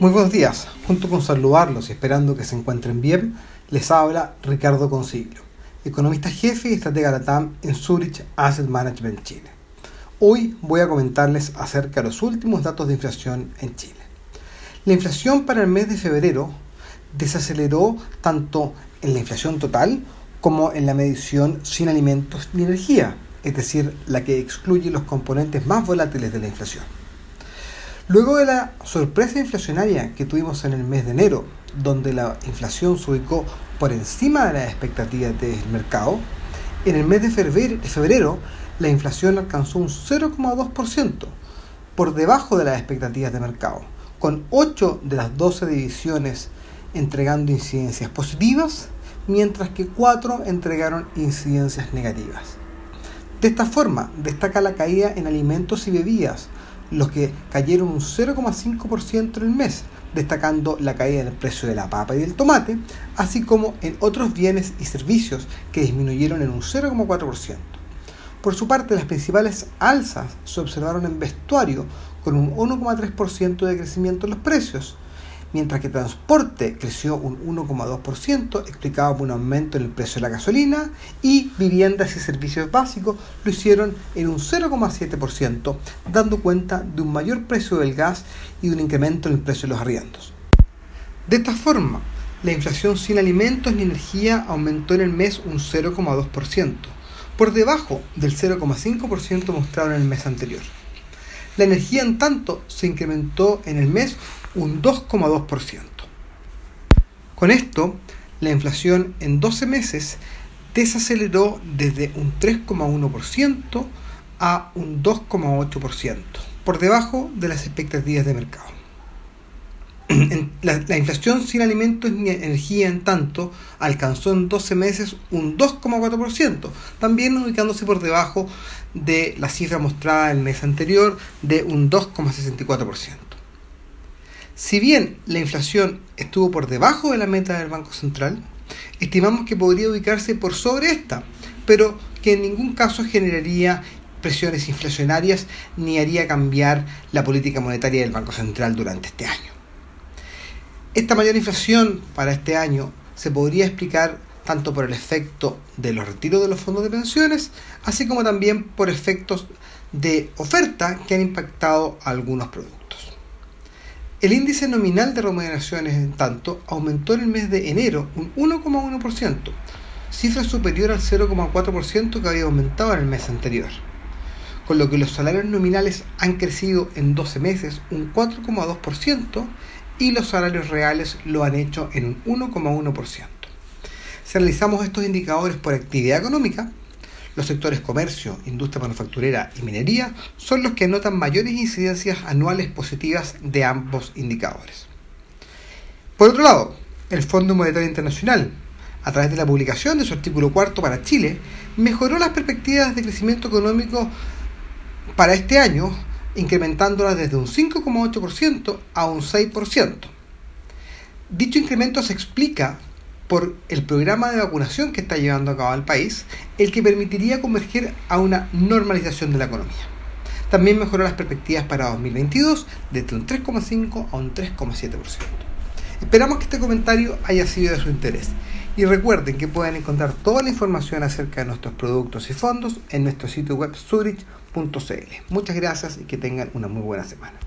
Muy buenos días. Junto con saludarlos y esperando que se encuentren bien, les habla Ricardo Consiglio, economista jefe y estratega Latam en Zurich Asset Management Chile. Hoy voy a comentarles acerca de los últimos datos de inflación en Chile. La inflación para el mes de febrero desaceleró tanto en la inflación total como en la medición sin alimentos ni energía, es decir, la que excluye los componentes más volátiles de la inflación. Luego de la sorpresa inflacionaria que tuvimos en el mes de enero, donde la inflación se ubicó por encima de las expectativas del mercado, en el mes de febrero la inflación alcanzó un 0,2%, por debajo de las expectativas de mercado, con 8 de las 12 divisiones entregando incidencias positivas, mientras que 4 entregaron incidencias negativas. De esta forma, destaca la caída en alimentos y bebidas, los que cayeron un 0,5% en el mes, destacando la caída en el precio de la papa y del tomate, así como en otros bienes y servicios que disminuyeron en un 0,4%. Por su parte, las principales alzas se observaron en vestuario, con un 1,3% de crecimiento en los precios, mientras que transporte creció un 1,2%, explicado por un aumento en el precio de la gasolina, y viviendas y servicios básicos lo hicieron en un 0,7%, dando cuenta de un mayor precio del gas y de un incremento en el precio de los arriendos. De esta forma, la inflación sin alimentos ni energía aumentó en el mes un 0,2%, por debajo del 0,5% mostrado en el mes anterior. La energía, en tanto, se incrementó en el mes un 2,2%. Con esto, la inflación en 12 meses desaceleró desde un 3,1% a un 2,8%, por debajo de las expectativas de mercado. La, la, inflación sin alimentos ni energía, en tanto, alcanzó en 12 meses un 2,4%, también ubicándose por debajo de la cifra mostrada el mes anterior de un 2,64%. Si bien la inflación estuvo por debajo de la meta del Banco Central, estimamos que podría ubicarse por sobre esta, pero que en ningún caso generaría presiones inflacionarias ni haría cambiar la política monetaria del Banco Central durante este año. Esta mayor inflación para este año se podría explicar tanto por el efecto de los retiros de los fondos de pensiones, así como también por efectos de oferta que han impactado algunos productos. El índice nominal de remuneraciones, en tanto, aumentó en el mes de enero un 1,1%, cifra superior al 0,4% que había aumentado en el mes anterior, con lo que los salarios nominales han crecido en 12 meses un 4,2% y los salarios reales lo han hecho en un 1,1%. Si analizamos estos indicadores por actividad económica, los sectores comercio, industria manufacturera y minería son los que anotan mayores incidencias anuales positivas de ambos indicadores. Por otro lado, el Fondo Monetario Internacional, a través de la publicación de su artículo cuarto para Chile, mejoró las perspectivas de crecimiento económico para este año, incrementándolas desde un 5,8% a un 6%. Dicho incremento se explica por el programa de vacunación que está llevando a cabo el país, el que permitiría converger a una normalización de la economía. También mejoró las perspectivas para 2022 desde un 3,5 a un 3,7%. Esperamos que este comentario haya sido de su interés y recuerden que pueden encontrar toda la información acerca de nuestros productos y fondos en nuestro sitio web zurich.cl. Muchas gracias y que tengan una muy buena semana.